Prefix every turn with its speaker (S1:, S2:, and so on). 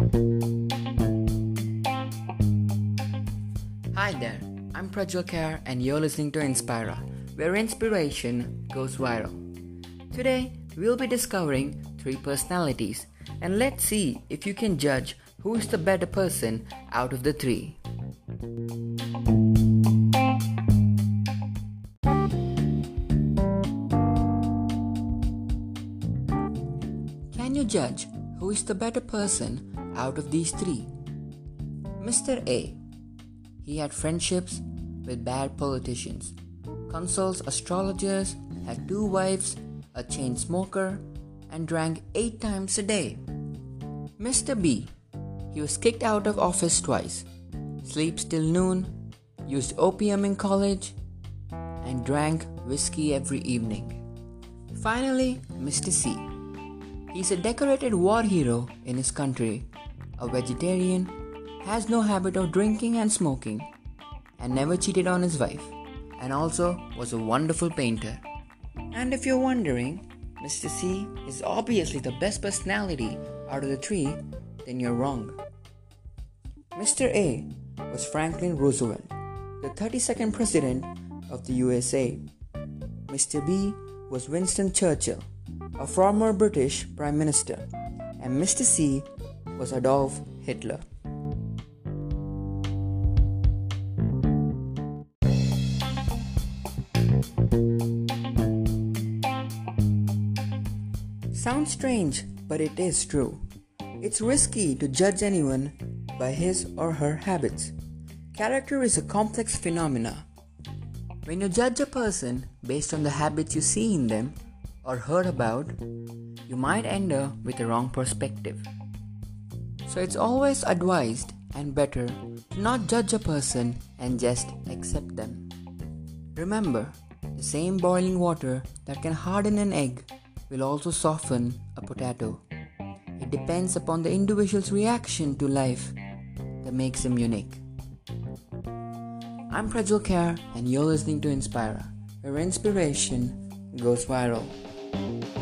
S1: Hi there, I'm Prajwal Kar and you're listening to Inspira, where inspiration goes viral. Today, we'll be discovering three personalities and let's see if you can judge who is the better person out of the three. Can you judge who is the better person out of these three? Mr. A. He had friendships with bad politicians, consults astrologers, had two wives, a chain smoker, and drank eight times a day. Mr. B. He was kicked out of office twice, sleeps till noon, used opium in college, and drank whiskey every evening. Finally, Mr. C. He's a decorated war hero in his country, a vegetarian, has no habit of drinking and smoking, and never cheated on his wife, and also was a wonderful painter. And if you're wondering, Mr. C is obviously the best personality out of the three, then you're wrong. Mr. A was Franklin Roosevelt, the 32nd President of the USA. Mr. B was Winston Churchill, a former British Prime Minister, and Mr. C was Adolf Hitler. Sounds strange, but it is true. It's risky to judge anyone by his or her habits. Character is a complex phenomena. When you judge a person based on the habits you see in them or heard about, you might end up with a wrong perspective. So it's always advised and better to not judge a person and just accept them. Remember, the same boiling water that can harden an egg will also soften a potato. It depends upon the individual's reaction to life that makes him unique. I'm Prajwal Kar and you're listening to Inspira, where inspiration goes viral. Bye.